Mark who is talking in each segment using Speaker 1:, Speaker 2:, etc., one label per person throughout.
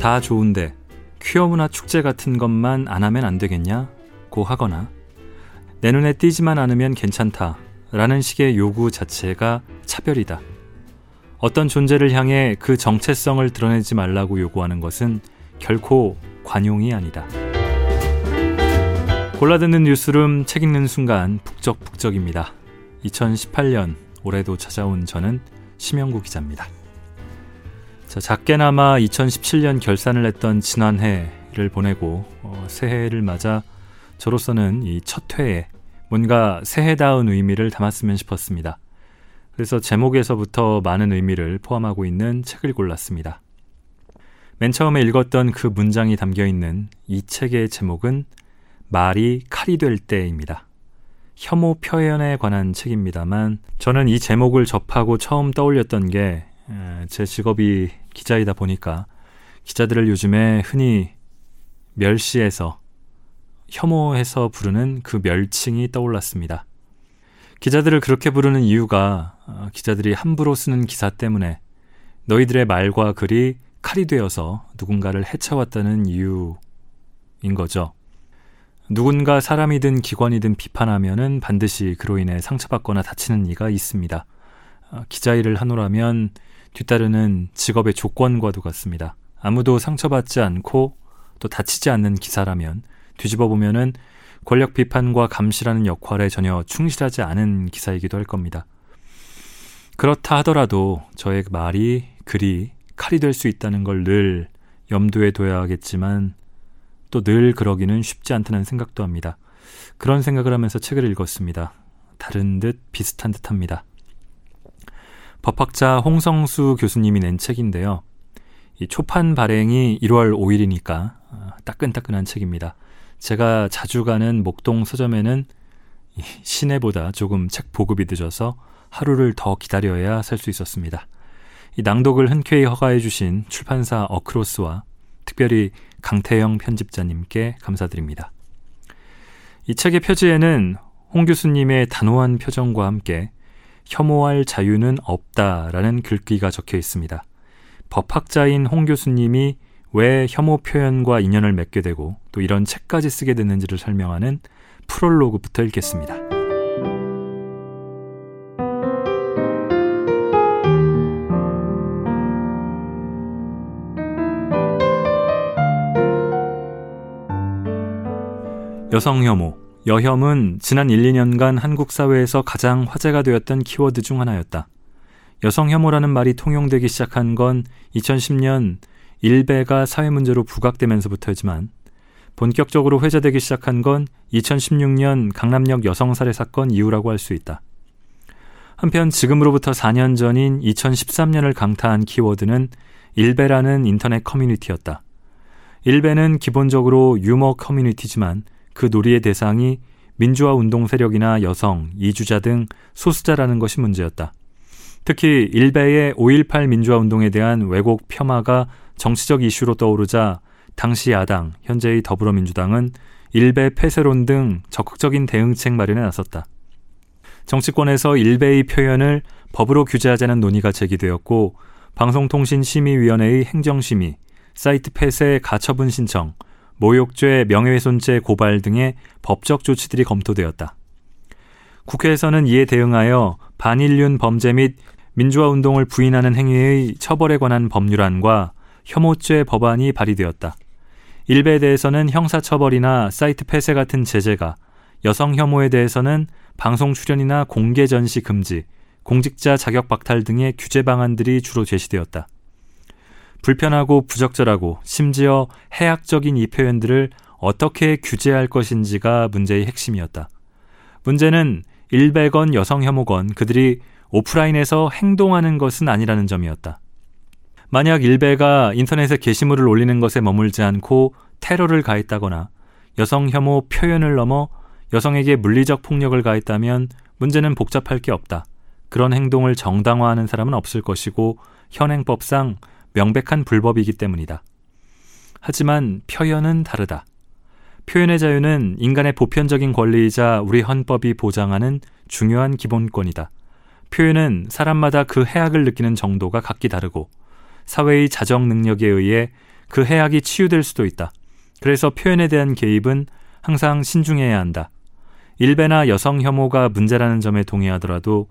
Speaker 1: 다 좋은데 퀴어 문화 축제 같은 것만 안 하면 안 되겠냐? 고 하거나 내 눈에 띄지만 않으면 괜찮다 라는 식의 요구 자체가 차별이다. 어떤 존재를 향해 그 정체성을 드러내지 말라고 요구하는 것은 결코 관용이 아니다. 골라듣는 뉴스룸 책 읽는 순간 북적북적입니다. 2018년 올해도 찾아온 저는 심영구 기자입니다. 자, 작게나마 2017년 결산을 했던 지난해를 보내고 어, 새해를 맞아 저로서는 이 첫 회에 뭔가 새해다운 의미를 담았으면 싶었습니다. 그래서 제목에서부터 많은 의미를 포함하고 있는 책을 골랐습니다. 맨 처음에 읽었던 그 문장이 담겨 있는 이 책의 제목은 말이 칼이 될 때입니다. 혐오 표현에 관한 책입니다만 저는 이 제목을 접하고 처음 떠올렸던 게 제 직업이 기자이다 보니까 기자들을 요즘에 흔히 멸시해서 혐오해서 부르는 그 멸칭이 떠올랐습니다. 기자들을 그렇게 부르는 이유가 어, 기자들이 함부로 쓰는 기사 때문에 너희들의 말과 글이 칼이 되어서 누군가를 해쳐왔다는 이유인 거죠. 누군가 사람이든 기관이든 비판하면은 반드시 그로 인해 상처받거나 다치는 이가 있습니다. 어, 기자 일을 하노라면 뒤따르는 직업의 조건과도 같습니다. 아무도 상처받지 않고 또 다치지 않는 기사라면 뒤집어 보면은 권력 비판과 감시라는 역할에 전혀 충실하지 않은 기사이기도 할 겁니다. 그렇다 하더라도 저의 말이 글이 칼이 될 수 있다는 걸 늘 염두에 둬야겠지만 또 늘 그러기는 쉽지 않다는 생각도 합니다. 그런 생각을 하면서 책을 읽었습니다. 다른 듯 비슷한 듯 합니다. 법학자 홍성수 교수님이 낸 책인데요. 이 초판 발행이 1월 5일이니까 어, 따끈따끈한 책입니다. 제가 자주 가는 목동 서점에는 시내보다 조금 책 보급이 늦어서 하루를 더 기다려야 살 수 있었습니다. 이 낭독을 흔쾌히 허가해 주신 출판사 어크로스와 특별히 강태영 편집자님께 감사드립니다. 이 책의 표지에는 홍 교수님의 단호한 표정과 함께 혐오할 자유는 없다라는 글귀가 적혀 있습니다. 법학자인 홍 교수님이 왜 혐오 표현과 인연을 맺게 되고 또 이런 책까지 쓰게 됐는지를 설명하는 프롤로그부터 읽겠습니다. 여성 혐오 여혐은 지난 1, 2년간 한국 사회에서 가장 화제가 되었던 키워드 중 하나였다. 여성 혐오라는 말이 통용되기 시작한 건 2010년 일베가 사회 문제로 부각되면서부터지만 본격적으로 회자되기 시작한 건 2016년 강남역 여성 살해 사건 이후라고 할 수 있다. 한편 지금으로부터 4년 전인 2013년을 강타한 키워드는 일베라는 인터넷 커뮤니티였다. 일베는 기본적으로 유머 커뮤니티지만 그 놀이의 대상이 민주화 운동 세력이나 여성, 이주자 등 소수자라는 것이 문제였다. 특히 일베의 5.18 민주화 운동에 대한 왜곡 폄하가 정치적 이슈로 떠오르자 당시 야당, 현재의 더불어민주당은 일베 폐쇄론 등 적극적인 대응책 마련에 나섰다. 정치권에서 일베의 표현을 법으로 규제하자는 논의가 제기되었고 방송통신심의위원회의 행정심의, 사이트 폐쇄 가처분 신청, 모욕죄, 명예훼손죄 고발 등의 법적 조치들이 검토되었다. 국회에서는 이에 대응하여 반인륜 범죄 및 민주화 운동을 부인하는 행위의 처벌에 관한 법률안과 혐오죄 법안이 발의되었다. 일베에 대해서는 형사처벌이나 사이트 폐쇄 같은 제재가, 여성 혐오에 대해서는 방송 출연이나 공개 전시 금지, 공직자 자격 박탈 등의 규제 방안들이 주로 제시되었다. 불편하고 부적절하고 심지어 해악적인 이 표현들을 어떻게 규제할 것인지가 문제의 핵심이었다. 문제는 일베건 여성 혐오건 그들이 오프라인에서 행동하는 것은 아니라는 점이었다. 만약 일베가 인터넷에 게시물을 올리는 것에 머물지 않고 테러를 가했다거나 여성 혐오 표현을 넘어 여성에게 물리적 폭력을 가했다면 문제는 복잡할 게 없다. 그런 행동을 정당화하는 사람은 없을 것이고 현행법상 명백한 불법이기 때문이다. 하지만 표현은 다르다. 표현의 자유는 인간의 보편적인 권리이자 우리 헌법이 보장하는 중요한 기본권이다. 표현은 사람마다 그 해악을 느끼는 정도가 각기 다르고 사회의 자정 능력에 의해 그 해악이 치유될 수도 있다. 그래서 표현에 대한 개입은 항상 신중해야 한다. 일베나 여성 혐오가 문제라는 점에 동의하더라도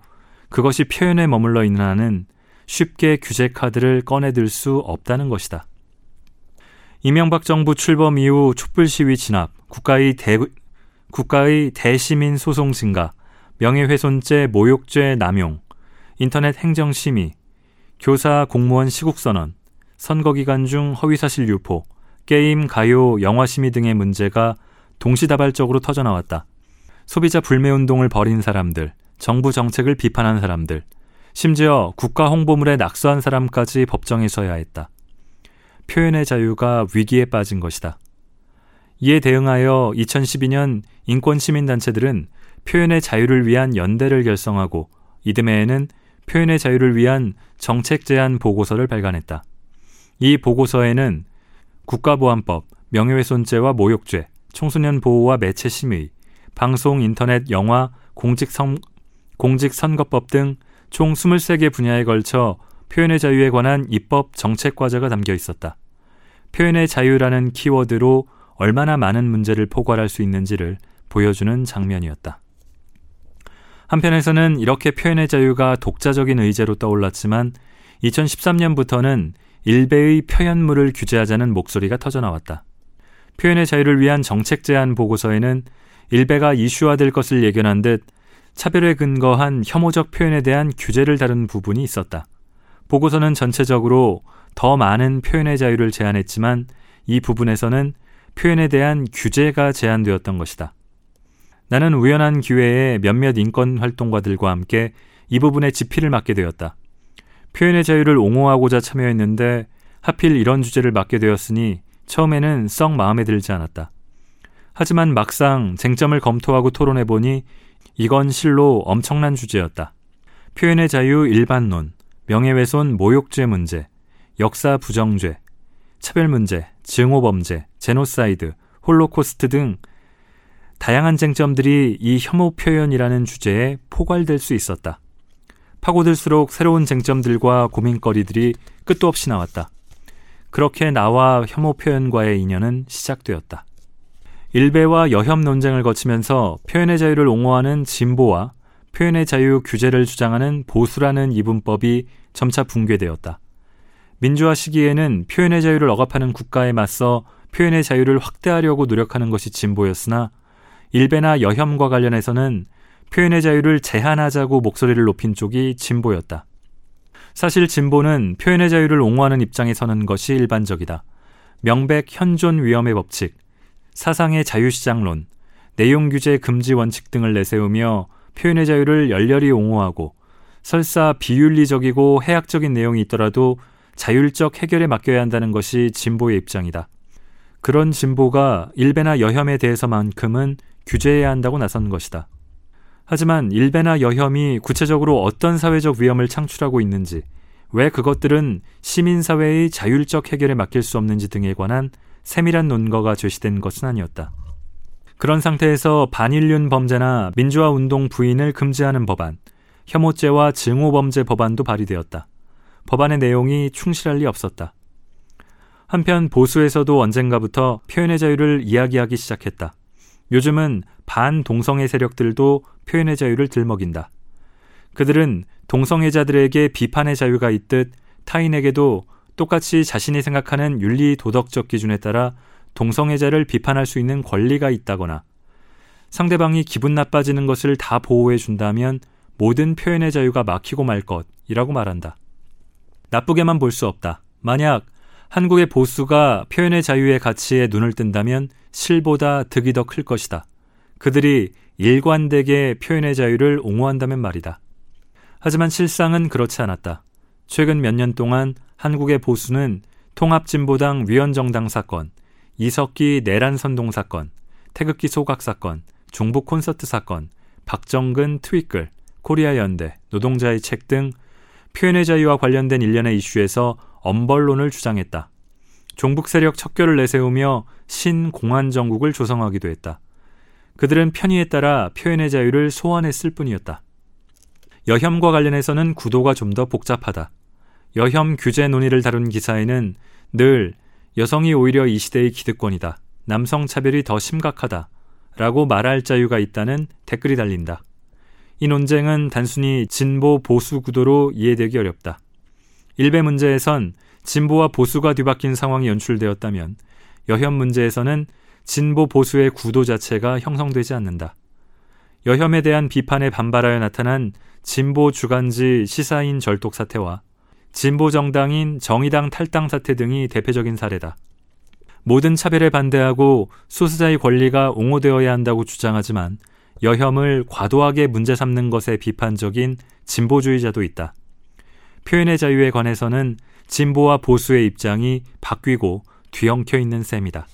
Speaker 1: 그것이 표현에 머물러 있는 한은 쉽게 규제 카드를 꺼내들 수 없다는 것이다. 이명박 정부 출범 이후 촛불 시위 진압, 국가의 대, 국가의 대시민 소송 증가, 명예훼손죄, 모욕죄 남용, 인터넷 행정 심의, 교사 공무원 시국 선언, 선거 기간 중 허위 사실 유포, 게임, 가요, 영화 심의 등의 문제가 동시다발적으로 터져 나왔다. 소비자 불매 운동을 벌인 사람들, 정부 정책을 비판한 사람들, 심지어 국가 홍보물에 낙서한 사람까지 법정에 서야 했다. 표현의 자유가 위기에 빠진 것이다. 이에 대응하여 2012년 인권시민단체들은 표현의 자유를 위한 연대를 결성하고 이듬해에는 표현의 자유를 위한 정책 제안 보고서를 발간했다. 이 보고서에는 국가보안법, 명예훼손죄와 모욕죄, 청소년 보호와 매체 심의, 방송, 인터넷, 영화, 공직선, 공직선거법 등 총 23개 분야에 걸쳐 표현의 자유에 관한 입법 정책 과제가 담겨 있었다. 표현의 자유라는 키워드로 얼마나 많은 문제를 포괄할 수 있는지를 보여주는 장면이었다. 한편에서는 이렇게 표현의 자유가 독자적인 의제로 떠올랐지만 2013년부터는 일베의 표현물을 규제하자는 목소리가 터져나왔다. 표현의 자유를 위한 정책 제안 보고서에는 일베가 이슈화될 것을 예견한 듯 차별에 근거한 혐오적 표현에 대한 규제를 다룬 부분이 있었다. 보고서는 전체적으로 더 많은 표현의 자유를 제안했지만 이 부분에서는 표현에 대한 규제가 제한되었던 것이다. 나는 우연한 기회에 몇몇 인권 활동가들과 함께 이 부분에 지피를 맡게 되었다. 표현의 자유를 옹호하고자 참여했는데 하필 이런 주제를 맡게 되었으니 처음에는 썩 마음에 들지 않았다. 하지만 막상 쟁점을 검토하고 토론해 보니 이건 실로 엄청난 주제였다. 표현의 자유 일반론, 명예훼손 모욕죄 문제, 역사 부정죄, 차별 문제, 증오 범죄, 제노사이드, 홀로코스트 등 다양한 쟁점들이 이 혐오 표현이라는 주제에 포괄될 수 있었다. 파고들수록 새로운 쟁점들과 고민거리들이 끝도 없이 나왔다. 그렇게 나와 혐오 표현과의 인연은 시작되었다. 일베와 여혐 논쟁을 거치면서 표현의 자유를 옹호하는 진보와 표현의 자유 규제를 주장하는 보수라는 이분법이 점차 붕괴되었다. 민주화 시기에는 표현의 자유를 억압하는 국가에 맞서 표현의 자유를 확대하려고 노력하는 것이 진보였으나 일베나 여혐과 관련해서는 표현의 자유를 제한하자고 목소리를 높인 쪽이 진보였다. 사실 진보는 표현의 자유를 옹호하는 입장에 서는 것이 일반적이다. 명백 현존 위험의 법칙, 사상의 자유시장론, 내용 규제 금지 원칙 등을 내세우며 표현의 자유를 열렬히 옹호하고 설사 비윤리적이고 해악적인 내용이 있더라도 자율적 해결에 맡겨야 한다는 것이 진보의 입장이다. 그런 진보가 일베나 여혐에 대해서만큼은 규제해야 한다고 나선 것이다. 하지만 일베나 여혐이 구체적으로 어떤 사회적 위험을 창출하고 있는지, 왜 그것들은 시민사회의 자율적 해결에 맡길 수 없는지 등에 관한 세밀한 논거가 제시된 것은 아니었다. 그런 상태에서 반인륜 범죄나 민주화 운동 부인을 금지하는 법안, 혐오죄와 증오범죄 법안도 발의되었다. 법안의 내용이 충실할 리 없었다. 한편 보수에서도 언젠가부터 표현의 자유를 이야기하기 시작했다. 요즘은 반동성애 세력들도 표현의 자유를 들먹인다. 그들은 동성애자들에게 비판의 자유가 있듯 타인에게도 똑같이 자신이 생각하는 윤리 도덕적 기준에 따라 동성애자를 비판할 수 있는 권리가 있다거나 상대방이 기분 나빠지는 것을 다 보호해 준다면 모든 표현의 자유가 막히고 말 것이라고 말한다. 나쁘게만 볼 수 없다. 만약 한국의 보수가 표현의 자유의 가치에 눈을 뜬다면 실보다 득이 더 클 것이다. 그들이 일관되게 표현의 자유를 옹호한다면 말이다. 하지만 실상은 그렇지 않았다. 최근 몇 년 동안 한국의 보수는 통합진보당 위원정당 사건, 이석기 내란선동 사건, 태극기 소각 사건, 중북 콘서트 사건, 박정근 트위끌, 코리아 연대, 노동자의 책 등 표현의 자유와 관련된 일련의 이슈에서 엄벌론을 주장했다. 종북 세력 척결을 내세우며 신공안 정국을 조성하기도 했다. 그들은 편의에 따라 표현의 자유를 소환했을 뿐이었다. 여혐과 관련해서는 구도가 좀 더 복잡하다. 여혐 규제 논의를 다룬 기사에는 늘 여성이 오히려 이 시대의 기득권이다. 남성 차별이 더 심각하다. 라고 말할 자유가 있다는 댓글이 달린다. 이 논쟁은 단순히 진보 보수 구도로 이해되기 어렵다. 일베 문제에선 진보와 보수가 뒤바뀐 상황이 연출되었다면 여혐 문제에서는 진보 보수의 구도 자체가 형성되지 않는다. 여혐에 대한 비판에 반발하여 나타난 진보 주간지 시사인 절독 사태와 진보 정당인 정의당 탈당 사태 등이 대표적인 사례다. 모든 차별에 반대하고 소수자의 권리가 옹호되어야 한다고 주장하지만 여혐을 과도하게 문제 삼는 것에 비판적인 진보주의자도 있다. 표현의 자유에 관해서는 진보와 보수의 입장이 바뀌고 뒤엉켜 있는 셈이다.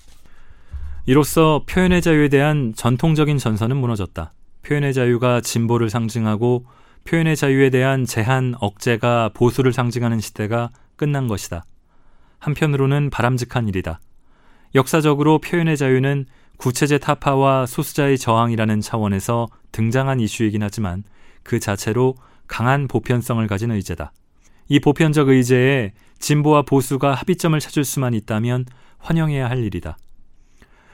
Speaker 1: 이로써 표현의 자유에 대한 전통적인 전선은 무너졌다. 표현의 자유가 진보를 상징하고 표현의 자유에 대한 제한, 억제가 보수를 상징하는 시대가 끝난 것이다. 한편으로는 바람직한 일이다. 역사적으로 표현의 자유는 구체제 타파와 소수자의 저항이라는 차원에서 등장한 이슈이긴 하지만 그 자체로 강한 보편성을 가진 의제다. 이 보편적 의제에 진보와 보수가 합의점을 찾을 수만 있다면 환영해야 할 일이다.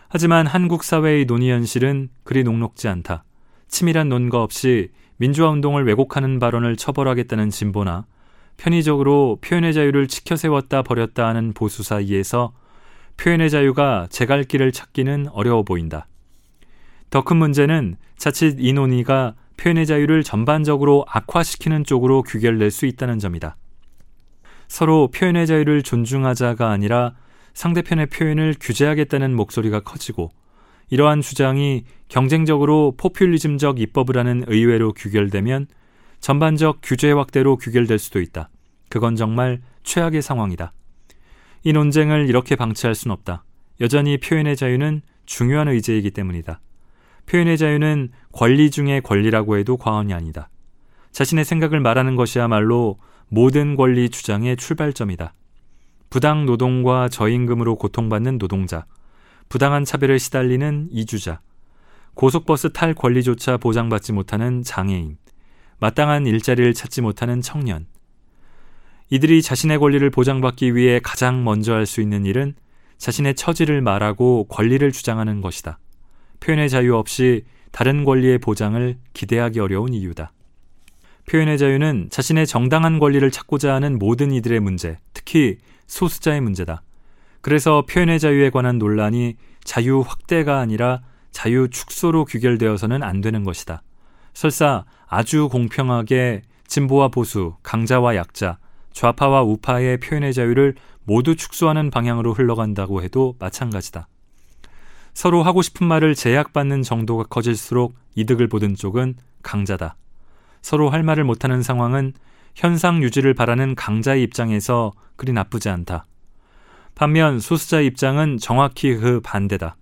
Speaker 1: 하지만 한국 사회의 논의 현실은 그리 녹록지 않다. 치밀한 논거 없이 민주화 운동을 왜곡하는 발언을 처벌하겠다는 진보나 편의적으로 표현의 자유를 지켜 세웠다 버렸다 하는 보수 사이에서 표현의 자유가 제갈 길을 찾기는 어려워 보인다. 더 큰 문제는 자칫 이 논의가 표현의 자유를 전반적으로 악화시키는 쪽으로 귀결될 수 있다는 점이다. 서로 표현의 자유를 존중하자가 아니라 상대편의 표현을 규제하겠다는 목소리가 커지고 이러한 주장이 경쟁적으로 포퓰리즘적 입법을 하는 의회로 규결되면 전반적 규제 확대로 규결될 수도 있다. 그건 정말 최악의 상황이다. 이 논쟁을 이렇게 방치할 순 없다. 여전히 표현의 자유는 중요한 의제이기 때문이다. 표현의 자유는 권리 중의 권리라고 해도 과언이 아니다. 자신의 생각을 말하는 것이야말로 모든 권리 주장의 출발점이다. 부당 노동과 저임금으로 고통받는 노동자, 부당한 차별에 시달리는 이주자, 고속버스 탈 권리조차 보장받지 못하는 장애인, 마땅한 일자리를 찾지 못하는 청년. 이들이 자신의 권리를 보장받기 위해 가장 먼저 할 수 있는 일은 자신의 처지를 말하고 권리를 주장하는 것이다. 표현의 자유 없이 다른 권리의 보장을 기대하기 어려운 이유다. 표현의 자유는 자신의 정당한 권리를 찾고자 하는 모든 이들의 문제, 특히 소수자의 문제다. 그래서 표현의 자유에 관한 논란이 자유 확대가 아니라 자유 축소로 귀결되어서는 안 되는 것이다. 설사 아주 공평하게 진보와 보수, 강자와 약자, 좌파와 우파의 표현의 자유를 모두 축소하는 방향으로 흘러간다고 해도 마찬가지다. 서로 하고 싶은 말을 제약받는 정도가 커질수록 이득을 보던 쪽은 강자다. 서로 할 말을 못하는 상황은 현상 유지를 바라는 강자의 입장에서 그리 나쁘지 않다. 반면 소수자의 입장은 정확히 그 반대다.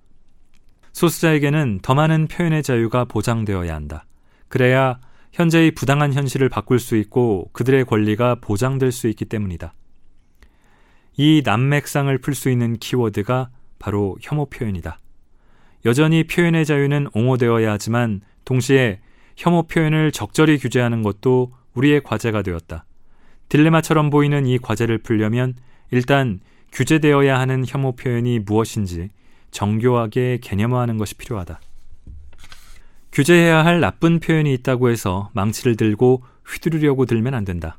Speaker 1: 소수자에게는 더 많은 표현의 자유가 보장되어야 한다. 그래야 현재의 부당한 현실을 바꿀 수 있고 그들의 권리가 보장될 수 있기 때문이다. 이 난맥상을 풀 수 있는 키워드가 바로 혐오 표현이다. 여전히 표현의 자유는 옹호되어야 하지만 동시에 혐오 표현을 적절히 규제하는 것도 우리의 과제가 되었다. 딜레마처럼 보이는 이 과제를 풀려면 일단 규제되어야 하는 혐오 표현이 무엇인지 정교하게 개념화하는 것이 필요하다. 규제해야 할 나쁜 표현이 있다고 해서 망치를 들고 휘두르려고 들면 안 된다.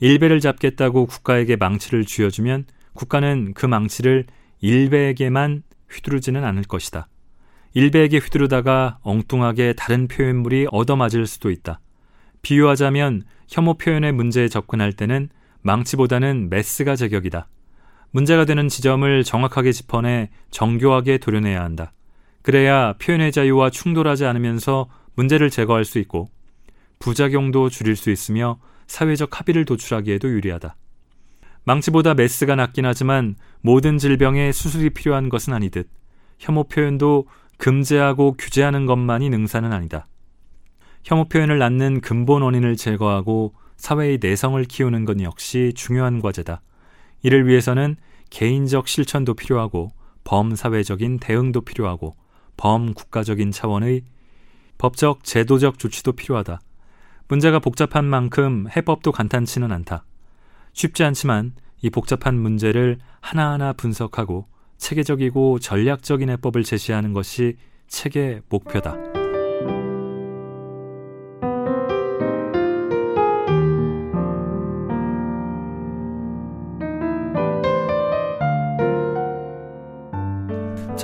Speaker 1: 일배를 잡겠다고 국가에게 망치를 쥐어주면 국가는 그 망치를 일배에게만 휘두르지는 않을 것이다. 일배에게 휘두르다가 엉뚱하게 다른 표현물이 얻어맞을 수도 있다. 비유하자면 혐오 표현의 문제에 접근할 때는 망치보다는 메스가 제격이다. 문제가 되는 지점을 정확하게 짚어내 정교하게 도려내야 한다. 그래야 표현의 자유와 충돌하지 않으면서 문제를 제거할 수 있고 부작용도 줄일 수 있으며 사회적 합의를 도출하기에도 유리하다. 망치보다 메스가 낫긴 하지만 모든 질병에 수술이 필요한 것은 아니듯 혐오 표현도 금제하고 규제하는 것만이 능사는 아니다. 혐오 표현을 낳는 근본 원인을 제거하고 사회의 내성을 키우는 것 역시 중요한 과제다. 이를 위해서는 개인적 실천도 필요하고 범사회적인 대응도 필요하고 범국가적인 차원의 법적, 제도적 조치도 필요하다. 문제가 복잡한 만큼 해법도 간단치는 않다. 쉽지 않지만 이 복잡한 문제를 하나하나 분석하고 체계적이고 전략적인 해법을 제시하는 것이 책의 목표다.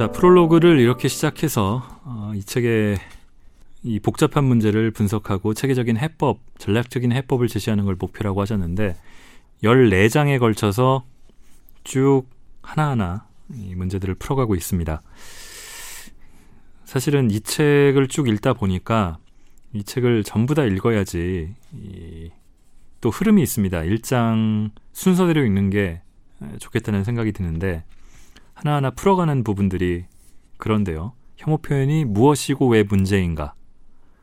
Speaker 1: 자, 프롤로그를 이렇게 시작해서 어, 이 책의 이 복잡한 문제를 분석하고 체계적인 해법, 전략적인 해법을 제시하는 걸 목표라고 하셨는데 14장에 걸쳐서 쭉 하나하나 이 문제들을 풀어가고 있습니다. 사실은 이 책을 쭉 읽다 보니까 이 책을 전부 다 읽어야지 또 흐름이 있습니다. 1장 순서대로 읽는 게 좋겠다는 생각이 드는데 하나하나 풀어가는 부분들이 그런데요. 혐오 표현이 무엇이고 왜 문제인가?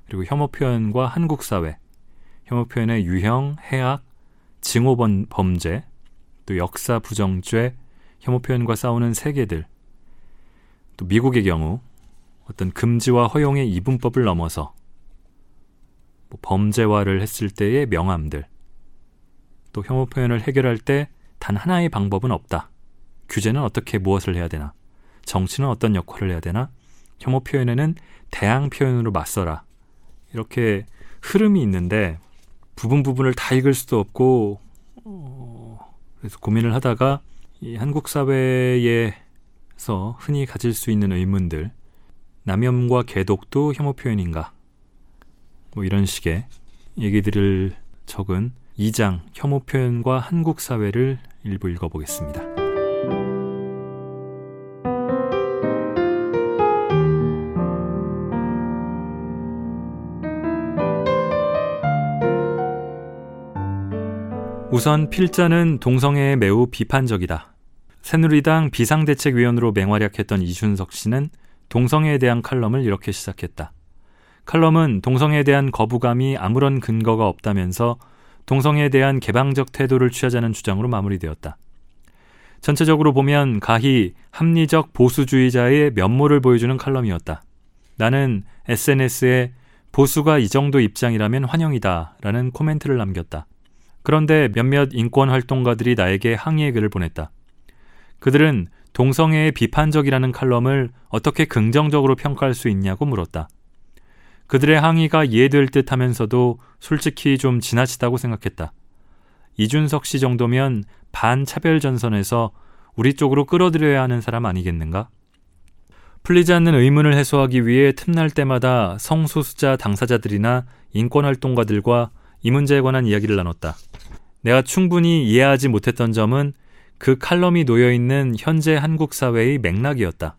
Speaker 1: 그리고 혐오 표현과 한국 사회, 혐오 표현의 유형, 해악, 징후 범죄, 또 역사 부정죄, 혐오 표현과 싸우는 세계들, 또 미국의 경우 어떤 금지와 허용의 이분법을 넘어서 뭐 범죄화를 했을 때의 명함들, 또 혐오 표현을 해결할 때 단 하나의 방법은 없다. 규제는 어떻게 무엇을 해야 되나? 정치는 어떤 역할을 해야 되나? 혐오 표현에는 대항 표현으로 맞서라. 이렇게 흐름이 있는데 부분 부분을 다 읽을 수도 없고 어, 그래서 고민을 하다가 이 한국 사회에서 흔히 가질 수 있는 의문들 남염과 개독도 혐오 표현인가 뭐 이런 식의 얘기들을 적은 2장 혐오 표현과 한국 사회를 일부 읽어보겠습니다. 우선 필자는 동성애에 매우 비판적이다. 새누리당 비상대책위원으로 맹활약했던 이준석 씨는 동성애에 대한 칼럼을 이렇게 시작했다. 칼럼은 동성애에 대한 거부감이 아무런 근거가 없다면서 동성애에 대한 개방적 태도를 취하자는 주장으로 마무리되었다. 전체적으로 보면 가히 합리적 보수주의자의 면모를 보여주는 칼럼이었다. 나는 SNS에 보수가 이 정도 입장이라면 환영이다 라는 코멘트를 남겼다. 그런데 몇몇 인권 활동가들이 나에게 항의의 글을 보냈다. 그들은 동성애의 비판적이라는 칼럼을 어떻게 긍정적으로 평가할 수 있냐고 물었다. 그들의 항의가 이해될 듯 하면서도 솔직히 좀 지나치다고 생각했다. 이준석 씨 정도면 반차별 전선에서 우리 쪽으로 끌어들여야 하는 사람 아니겠는가? 풀리지 않는 의문을 해소하기 위해 틈날 때마다 성소수자 당사자들이나 인권활동가들과 이 문제에 관한 이야기를 나눴다. 내가 충분히 이해하지 못했던 점은 그 칼럼이 놓여 있는 현재 한국 사회의 맥락이었다.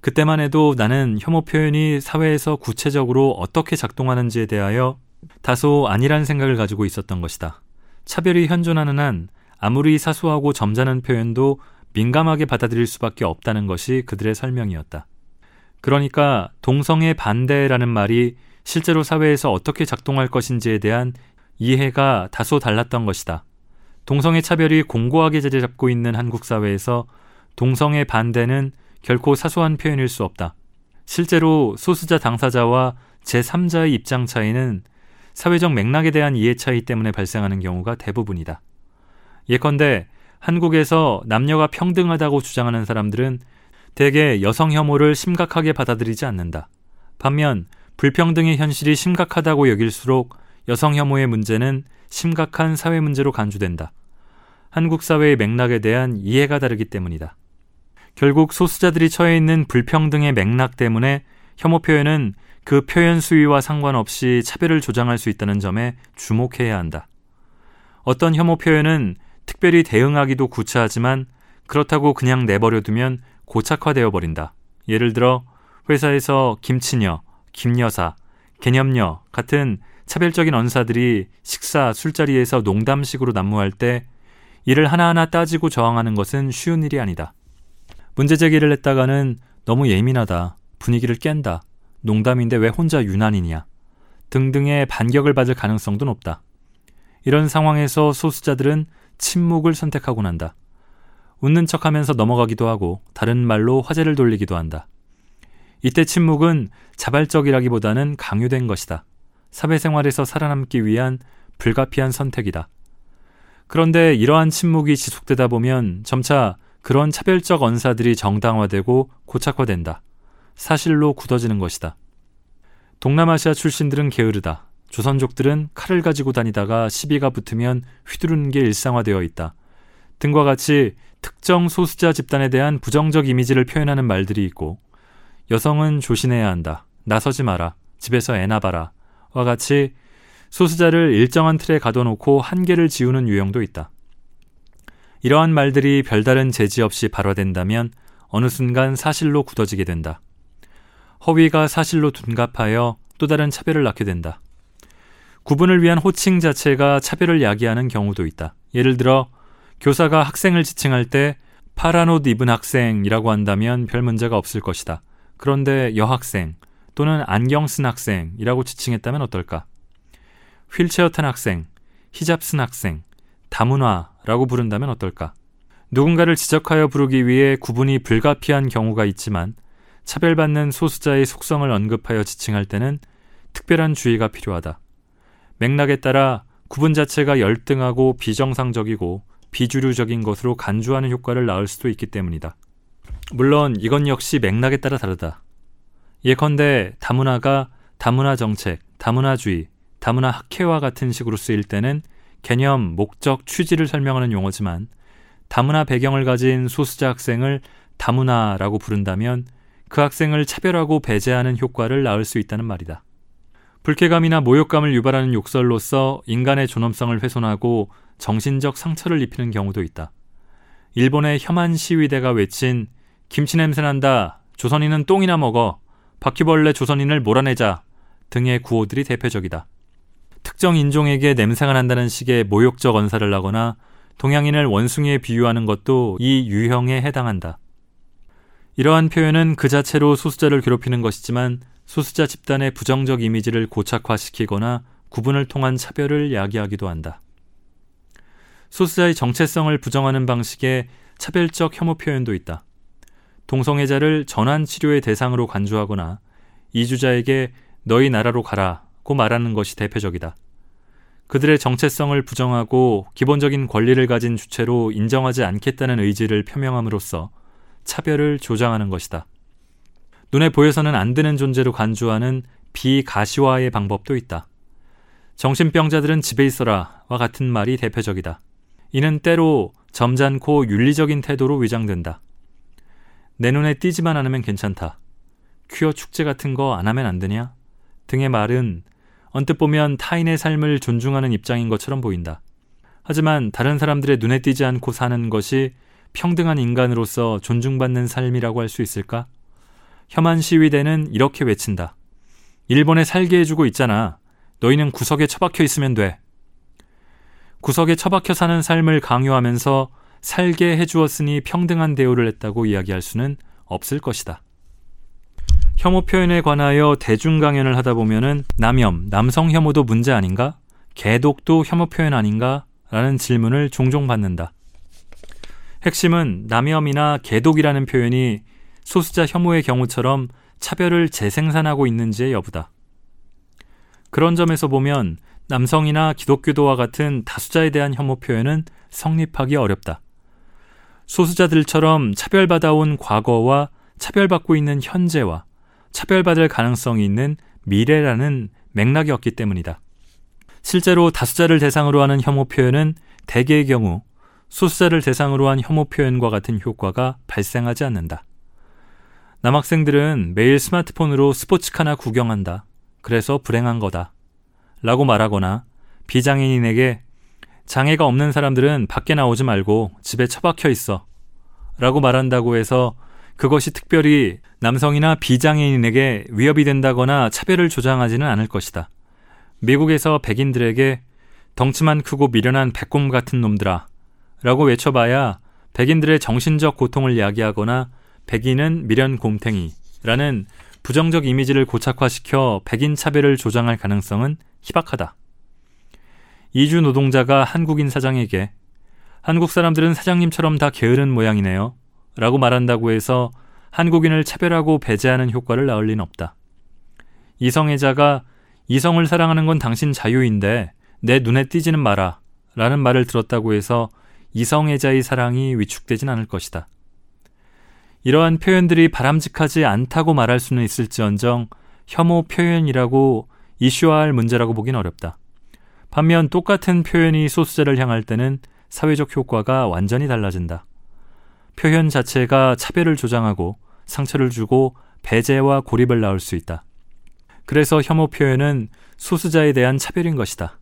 Speaker 1: 그때만 해도 나는 혐오 표현이 사회에서 구체적으로 어떻게 작동하는지에 대하여 다소 아니란 생각을 가지고 있었던 것이다. 차별이 현존하는 한 아무리 사소하고 점잖은 표현도 민감하게 받아들일 수밖에 없다는 것이 그들의 설명이었다. 그러니까 동성애 반대라는 말이 실제로 사회에서 어떻게 작동할 것인지에 대한 이해가 다소 달랐던 것이다. 동성애 차별이 공고하게 자리 잡고 있는 한국 사회에서 동성애 반대는 결코 사소한 표현일 수 없다. 실제로 소수자 당사자와 제3자의 입장 차이는 사회적 맥락에 대한 이해 차이 때문에 발생하는 경우가 대부분이다. 예컨대 한국에서 남녀가 평등하다고 주장하는 사람들은 대개 여성 혐오를 심각하게 받아들이지 않는다. 반면 불평등의 현실이 심각하다고 여길수록 여성 혐오의 문제는 심각한 사회 문제로 간주된다. 한국 사회의 맥락에 대한 이해가 다르기 때문이다. 결국 소수자들이 처해 있는 불평등의 맥락 때문에 혐오 표현은 그 표현 수위와 상관없이 차별을 조장할 수 있다는 점에 주목해야 한다. 어떤 혐오 표현은 특별히 대응하기도 구차하지만 그렇다고 그냥 내버려두면 고착화되어 버린다. 예를 들어 회사에서 김치녀, 김여사, 개념녀 같은 차별적인 언사들이 식사, 술자리에서 농담식으로 난무할 때 이를 하나하나 따지고 저항하는 것은 쉬운 일이 아니다. 문제 제기를 했다가는 너무 예민하다, 분위기를 깬다, 농담인데 왜 혼자 유난이냐 등등의 반격을 받을 가능성도 높다. 이런 상황에서 소수자들은 침묵을 선택하곤 한다. 웃는 척 하면서 넘어가기도 하고 다른 말로 화제를 돌리기도 한다. 이때 침묵은 자발적이라기보다는 강요된 것이다. 사회생활에서 살아남기 위한 불가피한 선택이다. 그런데 이러한 침묵이 지속되다 보면 점차 그런 차별적 언사들이 정당화되고 고착화된다. 사실로 굳어지는 것이다. 동남아시아 출신들은 게으르다. 조선족들은 칼을 가지고 다니다가 시비가 붙으면 휘두르는 게 일상화되어 있다. 등과 같이 특정 소수자 집단에 대한 부정적 이미지를 표현하는 말들이 있고 여성은 조신해야 한다. 나서지 마라. 집에서 애나 봐라. 와 같이 소수자를 일정한 틀에 가둬놓고 한계를 지우는 유형도 있다. 이러한 말들이 별다른 제지 없이 발화된다면 어느 순간 사실로 굳어지게 된다. 허위가 사실로 둔갑하여 또 다른 차별을 낳게 된다. 구분을 위한 호칭 자체가 차별을 야기하는 경우도 있다. 예를 들어 교사가 학생을 지칭할 때 파란 옷 입은 학생이라고 한다면 별 문제가 없을 것이다. 그런데 여학생 또는 안경 쓴 학생이라고 지칭했다면 어떨까? 휠체어 탄 학생, 히잡 쓴 학생, 다문화라고 부른다면 어떨까? 누군가를 지적하여 부르기 위해 구분이 불가피한 경우가 있지만 차별받는 소수자의 속성을 언급하여 지칭할 때는 특별한 주의가 필요하다. 맥락에 따라 구분 자체가 열등하고 비정상적이고 비주류적인 것으로 간주하는 효과를 낳을 수도 있기 때문이다. 물론 이건 역시 맥락에 따라 다르다. 예컨대 다문화가 다문화 정책, 다문화주의, 다문화 학회와 같은 식으로 쓰일 때는 개념, 목적, 취지를 설명하는 용어지만 다문화 배경을 가진 소수자 학생을 다문화라고 부른다면 그 학생을 차별하고 배제하는 효과를 낳을 수 있다는 말이다. 불쾌감이나 모욕감을 유발하는 욕설로서 인간의 존엄성을 훼손하고 정신적 상처를 입히는 경우도 있다. 일본의 혐한 시위대가 외친 김치 냄새 난다. 조선인은 똥이나 먹어. 바퀴벌레 조선인을 몰아내자. 등의 구호들이 대표적이다. 특정 인종에게 냄새가 난다는 식의 모욕적 언사를 하거나 동양인을 원숭이에 비유하는 것도 이 유형에 해당한다. 이러한 표현은 그 자체로 소수자를 괴롭히는 것이지만 소수자 집단의 부정적 이미지를 고착화시키거나 구분을 통한 차별을 야기하기도 한다. 소수자의 정체성을 부정하는 방식의 차별적 혐오 표현도 있다. 동성애자를 전환 치료의 대상으로 간주하거나 이주자에게 너희 나라로 가라고 말하는 것이 대표적이다. 그들의 정체성을 부정하고 기본적인 권리를 가진 주체로 인정하지 않겠다는 의지를 표명함으로써 차별을 조장하는 것이다. 눈에 보여서는 안 되는 존재로 간주하는 비가시화의 방법도 있다. 정신병자들은 집에 있어라와 같은 말이 대표적이다. 이는 때로 점잖고 윤리적인 태도로 위장된다. 내 눈에 띄지만 않으면 괜찮다. 퀴어 축제 같은 거 안 하면 안 되냐? 등의 말은 언뜻 보면 타인의 삶을 존중하는 입장인 것처럼 보인다. 하지만 다른 사람들의 눈에 띄지 않고 사는 것이 평등한 인간으로서 존중받는 삶이라고 할 수 있을까? 혐한 시위대는 이렇게 외친다. 일본에 살게 해주고 있잖아. 너희는 구석에 처박혀 있으면 돼. 구석에 처박혀 사는 삶을 강요하면서 살게 해주었으니 평등한 대우를 했다고 이야기할 수는 없을 것이다. 혐오 표현에 관하여 대중 강연을 하다 보면은 남혐, 남성 혐오도 문제 아닌가? 개독도 혐오 표현 아닌가? 라는 질문을 종종 받는다. 핵심은 남혐이나 개독이라는 표현이 소수자 혐오의 경우처럼 차별을 재생산하고 있는지의 여부다. 그런 점에서 보면 남성이나 기독교도와 같은 다수자에 대한 혐오 표현은 성립하기 어렵다. 소수자들처럼 차별받아온 과거와 차별받고 있는 현재와 차별받을 가능성이 있는 미래라는 맥락이 없기 때문이다. 실제로 다수자를 대상으로 하는 혐오 표현은 대개의 경우 소수자를 대상으로 한 혐오 표현과 같은 효과가 발생하지 않는다. 남학생들은 매일 스마트폰으로 스포츠카나 구경한다. 그래서 불행한 거다. 라고 말하거나 비장애인에게 장애가 없는 사람들은 밖에 나오지 말고 집에 처박혀 있어. 라고 말한다고 해서 그것이 특별히 남성이나 비장애인에게 위협이 된다거나 차별을 조장하지는 않을 것이다. 미국에서 백인들에게 덩치만 크고 미련한 백곰 같은 놈들아 라고 외쳐봐야 백인들의 정신적 고통을 야기하거나 백인은 미련 곰탱이라는 부정적 이미지를 고착화시켜 백인 차별을 조장할 가능성은 희박하다. 이주 노동자가 한국인 사장에게 한국 사람들은 사장님처럼 다 게으른 모양이네요. 라고 말한다고 해서 한국인을 차별하고 배제하는 효과를 낳을 리는 없다. 이성애자가 이성을 사랑하는 건 당신 자유인데 내 눈에 띄지는 마라 라는 말을 들었다고 해서 이성애자의 사랑이 위축되진 않을 것이다. 이러한 표현들이 바람직하지 않다고 말할 수는 있을지언정 혐오 표현이라고 이슈화할 문제라고 보긴 어렵다. 반면 똑같은 표현이 소수자를 향할 때는 사회적 효과가 완전히 달라진다. 표현 자체가 차별을 조장하고 상처를 주고 배제와 고립을 낳을 수 있다. 그래서 혐오 표현은 소수자에 대한 차별인 것이다.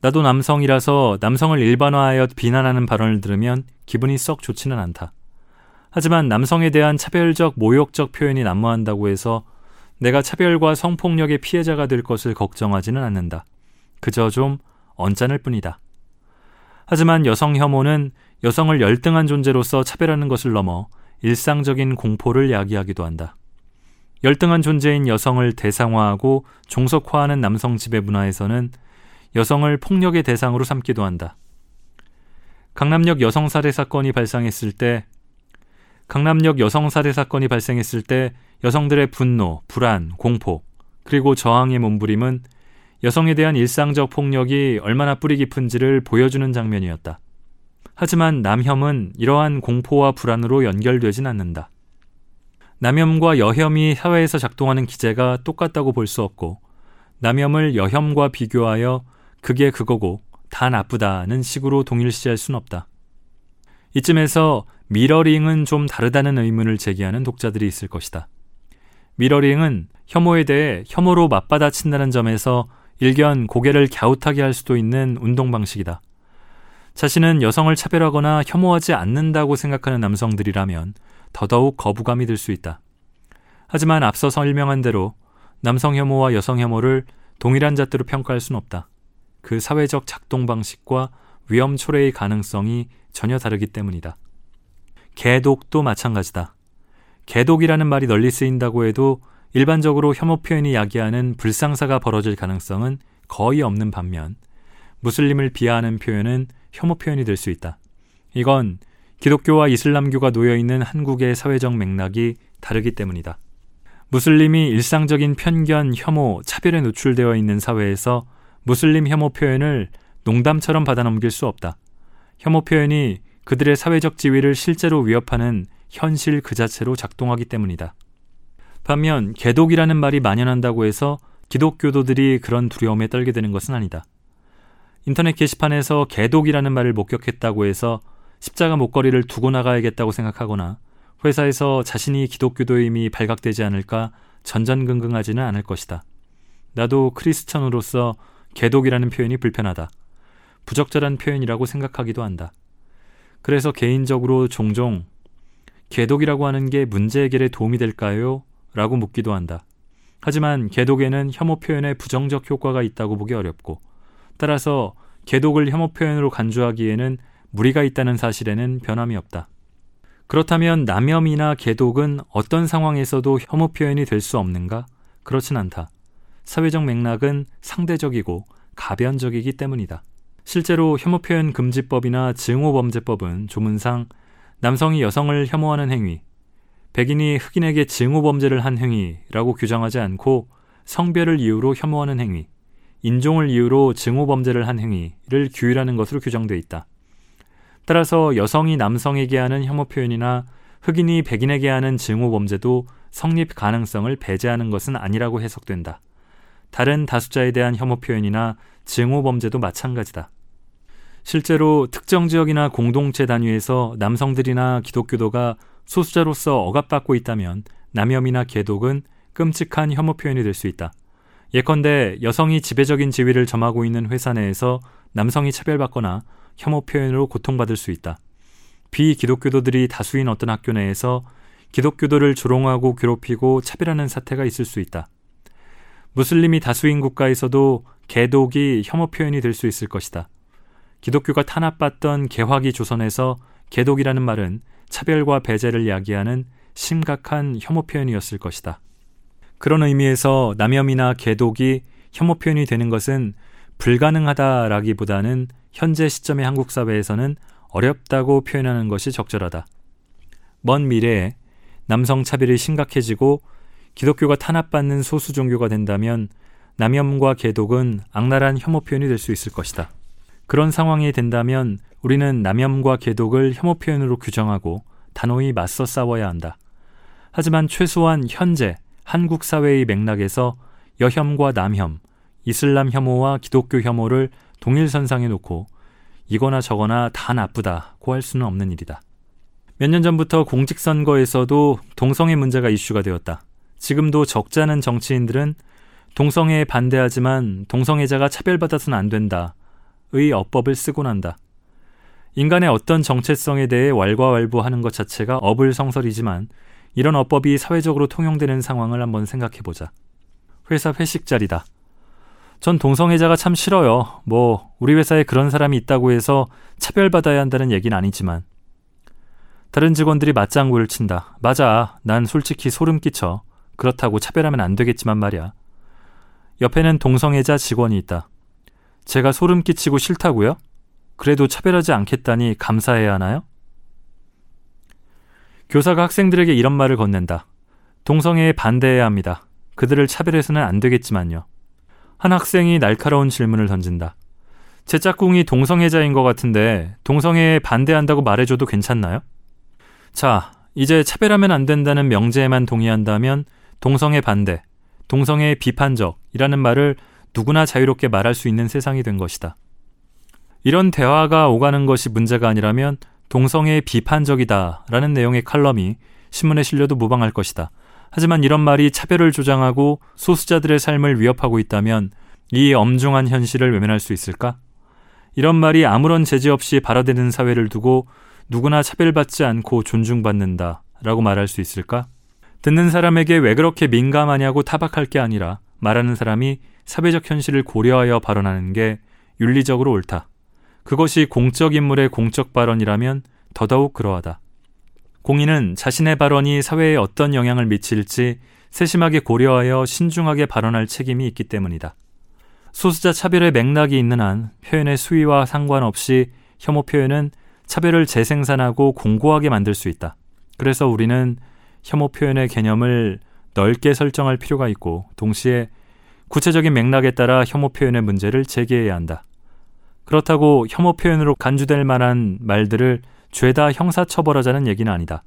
Speaker 1: 나도 남성이라서 남성을 일반화하여 비난하는 발언을 들으면 기분이 썩 좋지는 않다. 하지만 남성에 대한 차별적 모욕적 표현이 난무한다고 해서 내가 차별과 성폭력의 피해자가 될 것을 걱정하지는 않는다. 그저 좀 언짢을 뿐이다. 하지만 여성 혐오는 여성을 열등한 존재로서 차별하는 것을 넘어 일상적인 공포를 야기하기도 한다. 열등한 존재인 여성을 대상화하고 종속화하는 남성 지배 문화에서는 여성을 폭력의 대상으로 삼기도 한다. 강남역 여성 살해 사건이 발생했을 때 강남역 여성 살해 사건이 발생했을 때 여성들의 분노, 불안, 공포, 그리고 저항의 몸부림은 여성에 대한 일상적 폭력이 얼마나 뿌리 깊은지를 보여주는 장면이었다. 하지만 남혐은 이러한 공포와 불안으로 연결되진 않는다. 남혐과 여혐이 사회에서 작동하는 기제가 똑같다고 볼 수 없고, 남혐을 여혐과 비교하여 그게 그거고 다 나쁘다는 식으로 동일시할 순 없다. 이쯤에서 미러링은 좀 다르다는 의문을 제기하는 독자들이 있을 것이다. 미러링은 혐오에 대해 혐오로 맞받아친다는 점에서 일견 고개를 갸웃하게 할 수도 있는 운동 방식이다. 자신은 여성을 차별하거나 혐오하지 않는다고 생각하는 남성들이라면 더더욱 거부감이 들 수 있다. 하지만 앞서 설명한 대로 남성 혐오와 여성 혐오를 동일한 잣대로 평가할 수는 없다. 그 사회적 작동 방식과 위험 초래의 가능성이 전혀 다르기 때문이다. 개독도 마찬가지다. 개독이라는 말이 널리 쓰인다고 해도 일반적으로 혐오 표현이 야기하는 불상사가 벌어질 가능성은 거의 없는 반면 무슬림을 비하하는 표현은 혐오 표현이 될 수 있다. 이건 기독교와 이슬람교가 놓여 있는 한국의 사회적 맥락이 다르기 때문이다. 무슬림이 일상적인 편견, 혐오, 차별에 노출되어 있는 사회에서 무슬림 혐오 표현을 농담처럼 받아넘길 수 없다. 혐오 표현이 그들의 사회적 지위를 실제로 위협하는 현실 그 자체로 작동하기 때문이다. 반면 개독이라는 말이 만연한다고 해서 기독교도들이 그런 두려움에 떨게 되는 것은 아니다. 인터넷 게시판에서 개독이라는 말을 목격했다고 해서 십자가 목걸이를 두고 나가야겠다고 생각하거나 회사에서 자신이 기독교도임이 발각되지 않을까 전전긍긍하지는 않을 것이다. 나도 크리스천으로서 개독이라는 표현이 불편하다. 부적절한 표현이라고 생각하기도 한다. 그래서 개인적으로 종종 개독이라고 하는 게 문제 해결에 도움이 될까요? 라고 묻기도 한다. 하지만 개독에는 혐오 표현에 부정적 효과가 있다고 보기 어렵고 따라서 개독을 혐오 표현으로 간주하기에는 무리가 있다는 사실에는 변함이 없다. 그렇다면 남혐이나 개독은 어떤 상황에서도 혐오 표현이 될 수 없는가? 그렇진 않다. 사회적 맥락은 상대적이고 가변적이기 때문이다. 실제로 혐오 표현 금지법이나 증오 범죄법은 조문상 남성이 여성을 혐오하는 행위, 백인이 흑인에게 증오 범죄를 한 행위라고 규정하지 않고 성별을 이유로 혐오하는 행위, 인종을 이유로 증오 범죄를 한 행위를 규율하는 것으로 규정돼 있다. 따라서 여성이 남성에게 하는 혐오 표현이나 흑인이 백인에게 하는 증오 범죄도 성립 가능성을 배제하는 것은 아니라고 해석된다. 다른 다수자에 대한 혐오 표현이나 증오 범죄도 마찬가지다. 실제로 특정 지역이나 공동체 단위에서 남성들이나 기독교도가 소수자로서 억압받고 있다면 남혐이나 개독은 끔찍한 혐오 표현이 될 수 있다. 예컨대 여성이 지배적인 지위를 점하고 있는 회사 내에서 남성이 차별받거나 혐오 표현으로 고통받을 수 있다. 비기독교도들이 다수인 어떤 학교 내에서 기독교도를 조롱하고 괴롭히고 차별하는 사태가 있을 수 있다. 무슬림이 다수인 국가에서도 개독이 혐오 표현이 될 수 있을 것이다. 기독교가 탄압받던 개화기 조선에서 개독이라는 말은 차별과 배제를 야기하는 심각한 혐오 표현이었을 것이다. 그런 의미에서 남혐이나 개독이 혐오 표현이 되는 것은 불가능하다라기보다는 현재 시점의 한국 사회에서는 어렵다고 표현하는 것이 적절하다. 먼 미래에 남성 차별이 심각해지고 기독교가 탄압받는 소수 종교가 된다면 남염과 개독은 악랄한 혐오 표현이 될 수 있을 것이다. 그런 상황이 된다면 우리는 남염과 개독을 혐오 표현으로 규정하고 단호히 맞서 싸워야 한다. 하지만 최소한 현재 한국 사회의 맥락에서 여혐과 남혐, 이슬람 혐오와 기독교 혐오를 동일선상에 놓고 이거나 저거나 다 나쁘다고 할 수는 없는 일이다. 몇 년 전부터 공직선거에서도 동성애 문제가 이슈가 되었다. 지금도 적잖은 정치인들은 동성애에 반대하지만 동성애자가 차별받아서는 안 된다. 의 어법을 쓰곤 한다. 인간의 어떤 정체성에 대해 왈가왈부하는 것 자체가 어불성설이지만 이런 어법이 사회적으로 통용되는 상황을 한번 생각해 보자. 회사 회식 자리다. 전 동성애자가 참 싫어요. 뭐 우리 회사에 그런 사람이 있다고 해서 차별받아야 한다는 얘기는 아니지만 다른 직원들이 맞장구를 친다. 맞아. 난 솔직히 소름 끼쳐. 그렇다고 차별하면 안 되겠지만 말이야. 옆에는 동성애자 직원이 있다. 제가 소름 끼치고 싫다고요? 그래도 차별하지 않겠다니 감사해야 하나요? 교사가 학생들에게 이런 말을 건넨다. 동성애에 반대해야 합니다. 그들을 차별해서는 안 되겠지만요. 한 학생이 날카로운 질문을 던진다. 제 짝꿍이 동성애자인 것 같은데 동성애에 반대한다고 말해줘도 괜찮나요? 자, 이제 차별하면 안 된다는 명제에만 동의한다면 동성애 반대, 동성애 비판적이라는 말을 누구나 자유롭게 말할 수 있는 세상이 된 것이다. 이런 대화가 오가는 것이 문제가 아니라면 동성애 비판적이다 라는 내용의 칼럼이 신문에 실려도 무방할 것이다. 하지만 이런 말이 차별을 조장하고 소수자들의 삶을 위협하고 있다면 이 엄중한 현실을 외면할 수 있을까? 이런 말이 아무런 제재 없이 발화되는 사회를 두고 누구나 차별받지 않고 존중받는다 라고 말할 수 있을까? 듣는 사람에게 왜 그렇게 민감하냐고 타박할 게 아니라 말하는 사람이 사회적 현실을 고려하여 발언하는 게 윤리적으로 옳다. 그것이 공적 인물의 공적 발언이라면 더더욱 그러하다. 공인은 자신의 발언이 사회에 어떤 영향을 미칠지 세심하게 고려하여 신중하게 발언할 책임이 있기 때문이다. 소수자 차별의 맥락이 있는 한 표현의 수위와 상관없이 혐오 표현은 차별을 재생산하고 공고하게 만들 수 있다. 그래서 우리는 혐오 표현의 개념을 넓게 설정할 필요가 있고 동시에 구체적인 맥락에 따라 혐오 표현의 문제를 제기해야 한다. 그렇다고 혐오 표현으로 간주될 만한 말들을 죄다 형사처벌하자는 얘기는 아니다.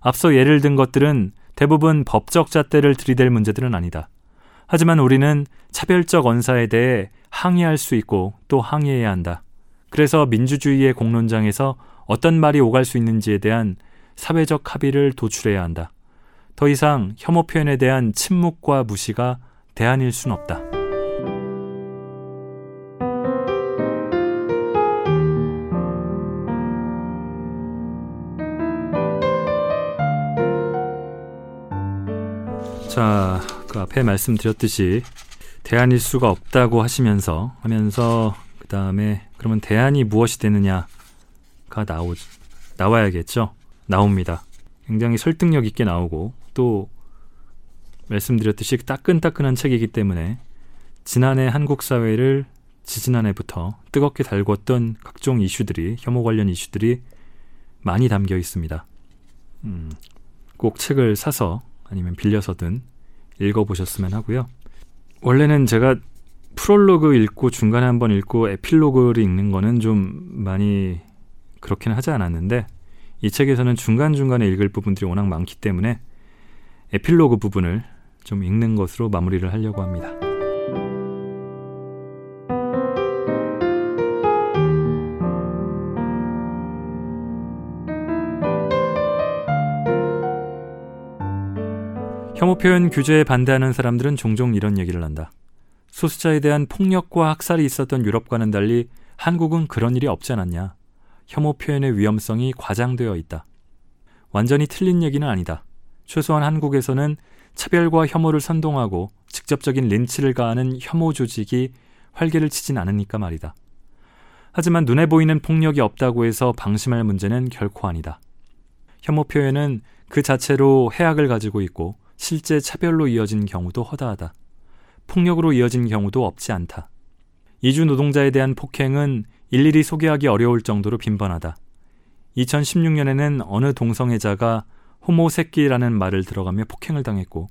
Speaker 1: 앞서 예를 든 것들은 대부분 법적 잣대를 들이댈 문제들은 아니다. 하지만 우리는 차별적 언사에 대해 항의할 수 있고 또 항의해야 한다. 그래서 민주주의의 공론장에서 어떤 말이 오갈 수 있는지에 대한 사회적 합의를 도출해야 한다. 더 이상 혐오 표현에 대한 침묵과 무시가 대안일 순 없다. 자, 그 앞에 말씀드렸듯이 대안일 수가 없다고 하시면서 하면서 그 다음에 그러면 대안이 무엇이 되느냐가 나오 나와야겠죠. 나옵니다. 굉장히 설득력 있게 나오고 또 말씀드렸듯이 따끈따끈한 책이기 때문에 지난해 한국 사회를 지지난해부터 뜨겁게 달궜던 각종 이슈들이 혐오 관련 이슈들이 많이 담겨 있습니다. 음, 꼭 책을 사서 아니면 빌려서든 읽어보셨으면 하고요. 원래는 제가 프롤로그 읽고 중간에 한번 읽고 에필로그를 읽는 거는 좀 많이 그렇게는 하지 않았는데 이 책에서는 중간중간에 읽을 부분들이 워낙 많기 때문에 에필로그 부분을 좀 읽는 것으로 마무리를 하려고 합니다. 혐오 표현 규제에 반대하는 사람들은 종종 이런 얘기를 한다. 소수자에 대한 폭력과 학살이 있었던 유럽과는 달리 한국은 그런 일이 없지 않았냐. 혐오 표현의 위험성이 과장되어 있다. 완전히 틀린 얘기는 아니다. 최소한 한국에서는 차별과 혐오를 선동하고 직접적인 린치를 가하는 혐오 조직이 활개를 치진 않으니까 말이다. 하지만 눈에 보이는 폭력이 없다고 해서 방심할 문제는 결코 아니다. 혐오 표현은 그 자체로 해악을 가지고 있고 실제 차별로 이어진 경우도 허다하다. 폭력으로 이어진 경우도 없지 않다. 이주 노동자에 대한 폭행은 일일이 소개하기 어려울 정도로 빈번하다. 2016년에는 어느 동성애자가 호모새끼라는 말을 들어가며 폭행을 당했고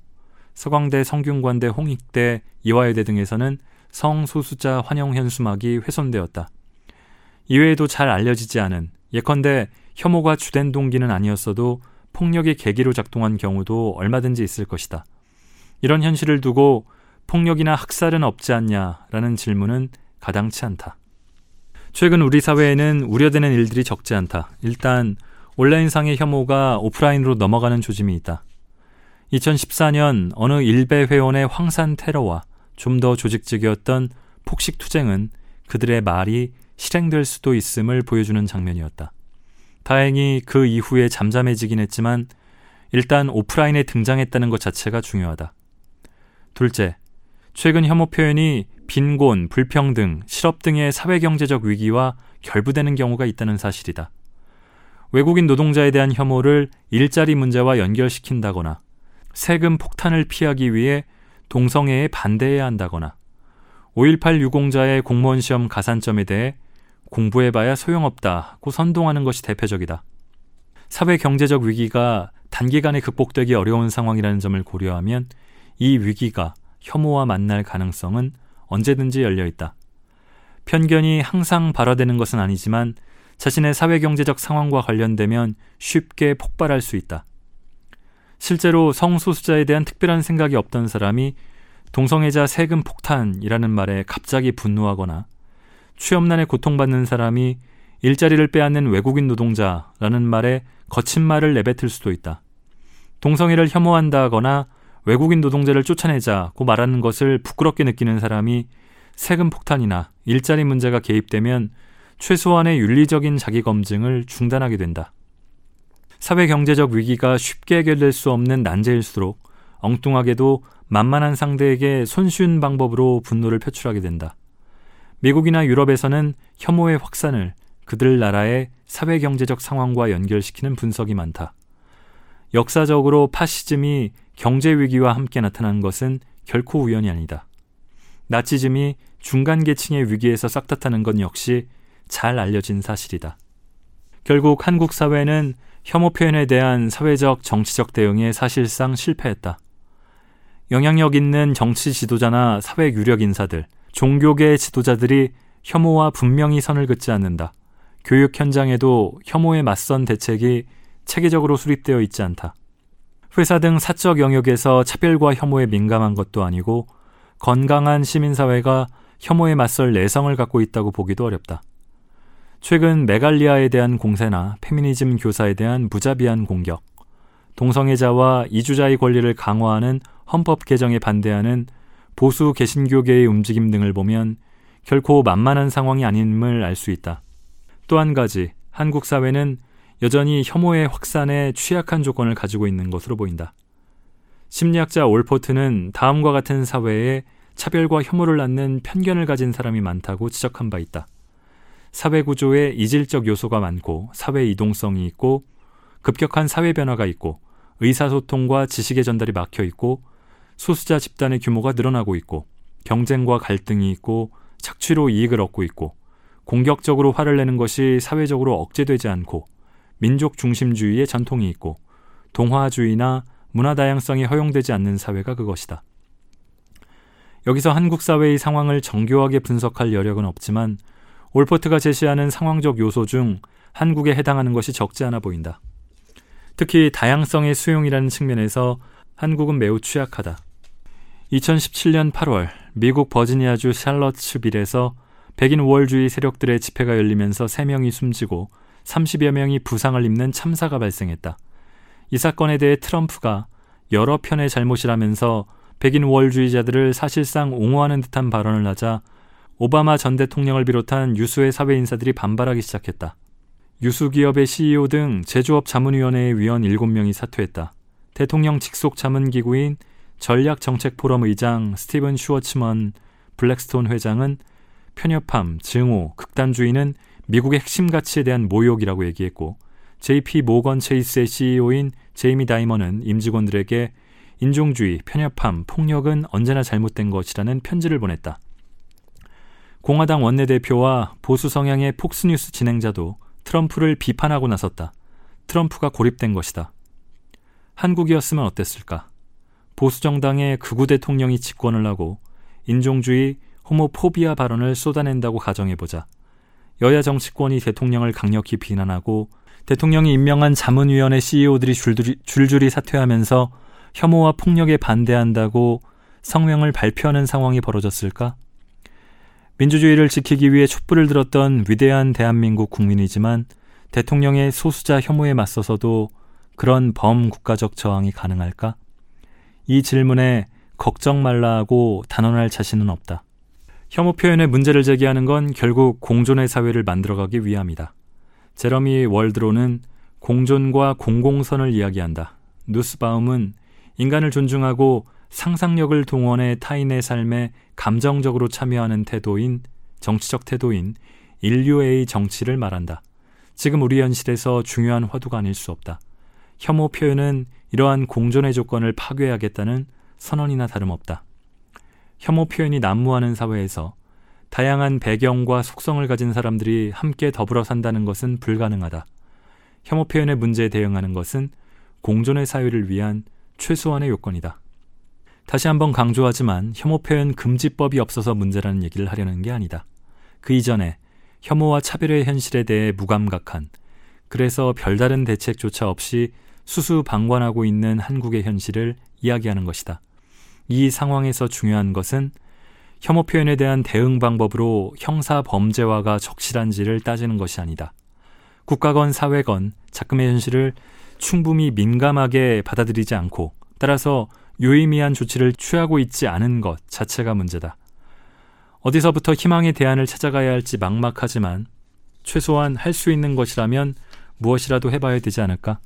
Speaker 1: 서강대 성균관대 홍익대 이화여대 등에서는 성소수자 환영 현수막이 훼손되었다. 이외에도 잘 알려지지 않은 예컨대 혐오가 주된 동기는 아니었어도 폭력의 계기로 작동한 경우도 얼마든지 있을 것이다. 이런 현실을 두고 폭력이나 학살은 없지 않냐라는 질문은 가당치 않다. 최근 우리 사회에는 우려되는 일들이 적지 않다. 일단 온라인상의 혐오가 오프라인으로 넘어가는 조짐이 있다. 2014년 어느 일베 회원의 황산 테러와 좀 더 조직적이었던 폭식 투쟁은 그들의 말이 실행될 수도 있음을 보여주는 장면이었다. 다행히 그 이후에 잠잠해지긴 했지만 일단 오프라인에 등장했다는 것 자체가 중요하다. 둘째, 최근 혐오 표현이 빈곤, 불평등, 실업 등의 사회경제적 위기와 결부되는 경우가 있다는 사실이다. 외국인 노동자에 대한 혐오를 일자리 문제와 연결시킨다거나 세금 폭탄을 피하기 위해 동성애에 반대해야 한다거나 5.18 유공자의 공무원 시험 가산점에 대해 공부해봐야 소용없다고 선동하는 것이 대표적이다. 사회 경제적 위기가 단기간에 극복되기 어려운 상황이라는 점을 고려하면 이 위기가 혐오와 만날 가능성은 언제든지 열려 있다. 편견이 항상 발화되는 것은 아니지만 자신의 사회 경제적 상황과 관련되면 쉽게 폭발할 수 있다. 실제로 성소수자에 대한 특별한 생각이 없던 사람이 동성애자 세금 폭탄이라는 말에 갑자기 분노하거나 취업난에 고통받는 사람이 일자리를 빼앗는 외국인 노동자라는 말에 거친 말을 내뱉을 수도 있다. 동성애를 혐오한다거나 외국인 노동자를 쫓아내자고 말하는 것을 부끄럽게 느끼는 사람이 세금 폭탄이나 일자리 문제가 개입되면 최소한의 윤리적인 자기 검증을 중단하게 된다. 사회 경제적 위기가 쉽게 해결될 수 없는 난제일수록 엉뚱하게도 만만한 상대에게 손쉬운 방법으로 분노를 표출하게 된다. 미국이나 유럽에서는 혐오의 확산을 그들 나라의 사회 경제적 상황과 연결시키는 분석이 많다. 역사적으로 파시즘이 경제 위기와 함께 나타난 것은 결코 우연이 아니다. 나치즘이 중간 계층의 위기에서 싹dat하는 건 역시 잘 알려진 사실이다. 결국 한국 사회는 혐오 표현에 대한 사회적 정치적 대응에 사실상 실패했다. 영향력 있는 정치 지도자나 사회 유력 인사들, 종교계 지도자들이 혐오와 분명히 선을 긋지 않는다. 교육 현장에도 혐오에 맞선 대책이 체계적으로 수립되어 있지 않다. 회사 등 사적 영역에서 차별과 혐오에 민감한 것도 아니고 건강한 시민사회가 혐오에 맞설 내성을 갖고 있다고 보기도 어렵다. 최근 메갈리아에 대한 공세나 페미니즘 교사에 대한 무자비한 공격, 동성애자와 이주자의 권리를 강화하는 헌법 개정에 반대하는 보수 개신교계의 움직임 등을 보면 결코 만만한 상황이 아님을 알 수 있다. 또 한 가지, 한국 사회는 여전히 혐오의 확산에 취약한 조건을 가지고 있는 것으로 보인다. 심리학자 올포트는 다음과 같은 사회에 차별과 혐오를 낳는 편견을 가진 사람이 많다고 지적한 바 있다. 사회 구조에 이질적 요소가 많고 사회 이동성이 있고 급격한 사회 변화가 있고 의사소통과 지식의 전달이 막혀 있고 소수자 집단의 규모가 늘어나고 있고 경쟁과 갈등이 있고 착취로 이익을 얻고 있고 공격적으로 화를 내는 것이 사회적으로 억제되지 않고 민족 중심주의의 전통이 있고 동화주의나 문화 다양성이 허용되지 않는 사회가 그것이다. 여기서 한국 사회의 상황을 정교하게 분석할 여력은 없지만 올포트가 제시하는 상황적 요소 중 한국에 해당하는 것이 적지 않아 보인다. 특히 다양성의 수용이라는 측면에서 한국은 매우 취약하다. 2017년 8월 미국 버지니아주 샬럿츠빌에서 백인 우월주의 세력들의 집회가 열리면서 3명이 숨지고 30여 명이 부상을 입는 참사가 발생했다. 이 사건에 대해 트럼프가 여러 편의 잘못이라면서 백인 우월주의자들을 사실상 옹호하는 듯한 발언을 하자 오바마 전 대통령을 비롯한 유수의 사회 인사들이 반발하기 시작했다. 유수 기업의 CEO 등 제조업 자문위원회의 위원 7명이 사퇴했다. 대통령 직속 자문기구인 전략정책포럼 의장 스티븐 슈워츠먼 블랙스톤 회장은 편협함, 증오, 극단주의는 미국의 핵심 가치에 대한 모욕이라고 얘기했고 JP 모건 체이스의 CEO인 제이미 다이먼은 임직원들에게 인종주의, 편협함, 폭력은 언제나 잘못된 것이라는 편지를 보냈다. 공화당 원내대표와 보수 성향의 폭스뉴스 진행자도 트럼프를 비판하고 나섰다. 트럼프가 고립된 것이다. 한국이었으면 어땠을까? 보수 정당의 극우 대통령이 집권을 하고 인종주의, 호모포비아 발언을 쏟아낸다고 가정해보자. 여야 정치권이 대통령을 강력히 비난하고 대통령이 임명한 자문위원회 CEO들이 줄줄이, 줄줄이 사퇴하면서 혐오와 폭력에 반대한다고 성명을 발표하는 상황이 벌어졌을까? 민주주의를 지키기 위해 촛불을 들었던 위대한 대한민국 국민이지만 대통령의 소수자 혐오에 맞서서도 그런 범국가적 저항이 가능할까? 이 질문에 걱정 말라 하고 단언할 자신은 없다. 혐오 표현에 문제를 제기하는 건 결국 공존의 사회를 만들어가기 위함이다. 제러미 월드로는 공존과 공공선을 이야기한다. 누스바움은 인간을 존중하고 상상력을 동원해 타인의 삶에 감정적으로 참여하는 태도인 정치적 태도인 인류의 정치를 말한다. 지금 우리 현실에서 중요한 화두가 아닐 수 없다. 혐오 표현은 이러한 공존의 조건을 파괴하겠다는 선언이나 다름없다. 혐오 표현이 난무하는 사회에서 다양한 배경과 속성을 가진 사람들이 함께 더불어 산다는 것은 불가능하다. 혐오 표현의 문제에 대응하는 것은 공존의 사회를 위한 최소한의 요건이다. 다시 한번 강조하지만 혐오 표현 금지법이 없어서 문제라는 얘기를 하려는 게 아니다. 그 이전에 혐오와 차별의 현실에 대해 무감각한 그래서 별다른 대책조차 없이 수수방관하고 있는 한국의 현실을 이야기하는 것이다. 이 상황에서 중요한 것은 혐오 표현에 대한 대응 방법으로 형사 범죄화가 적실한지를 따지는 것이 아니다. 국가건 사회건 작금의 현실을 충분히 민감하게 받아들이지 않고 따라서 유의미한 조치를 취하고 있지 않은 것 자체가 문제다. 어디서부터 희망의 대안을 찾아가야 할지 막막하지만 최소한 할 수 있는 것이라면 무엇이라도 해봐야 되지 않을까?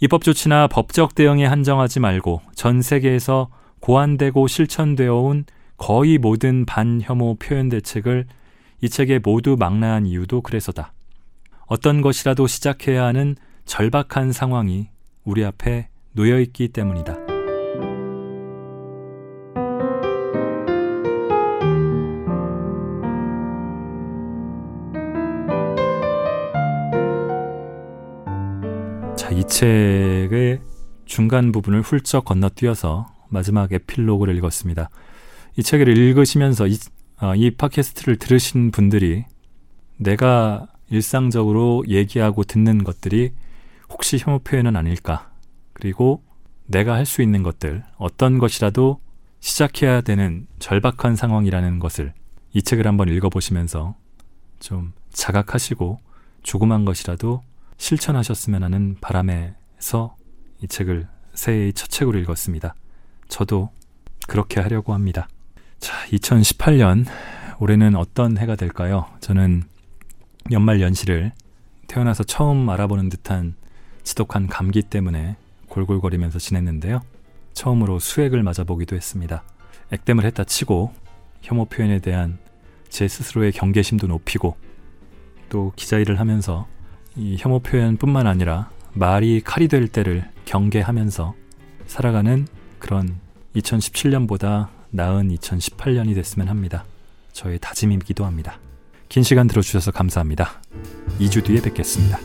Speaker 1: 입법 조치나 법적 대응에 한정하지 말고 전 세계에서 고안되고 실천되어 온 거의 모든 반혐오 표현 대책을 이 책에 모두 망라한 이유도 그래서다. 어떤 것이라도 시작해야 하는 절박한 상황이 우리 앞에 놓여 있기 때문이다. 이 책의 중간 부분을 훌쩍 건너뛰어서 마지막 에필로그를 읽었습니다. 이 책을 읽으시면서 이, 어, 이 팟캐스트를 들으신 분들이 내가 일상적으로 얘기하고 듣는 것들이 혹시 혐오 표현은 아닐까? 그리고 내가 할 수 있는 것들, 어떤 것이라도 시작해야 되는 절박한 상황이라는 것을 이 책을 한번 읽어보시면서 좀 자각하시고 조그만 것이라도 실천하셨으면 하는 바람에서 이 책을 새해의 첫 책으로 읽었습니다. 저도 그렇게 하려고 합니다. 자, 2018년 올해는 어떤 해가 될까요? 저는 연말 연시를 태어나서 처음 알아보는 듯한 지독한 감기 때문에 골골거리면서 지냈는데요. 처음으로 수액을 맞아보기도 했습니다. 액땜을 했다 치고 혐오 표현에 대한 제 스스로의 경계심도 높이고 또 기자 일을 하면서 이 혐오 표현뿐만 아니라 말이 칼이 될 때를 경계하면서 살아가는 그런 2017년보다 나은 2018년이 됐으면 합니다. 저의 다짐이기도 합니다. 긴 시간 들어주셔서 감사합니다. 2주 뒤에 뵙겠습니다.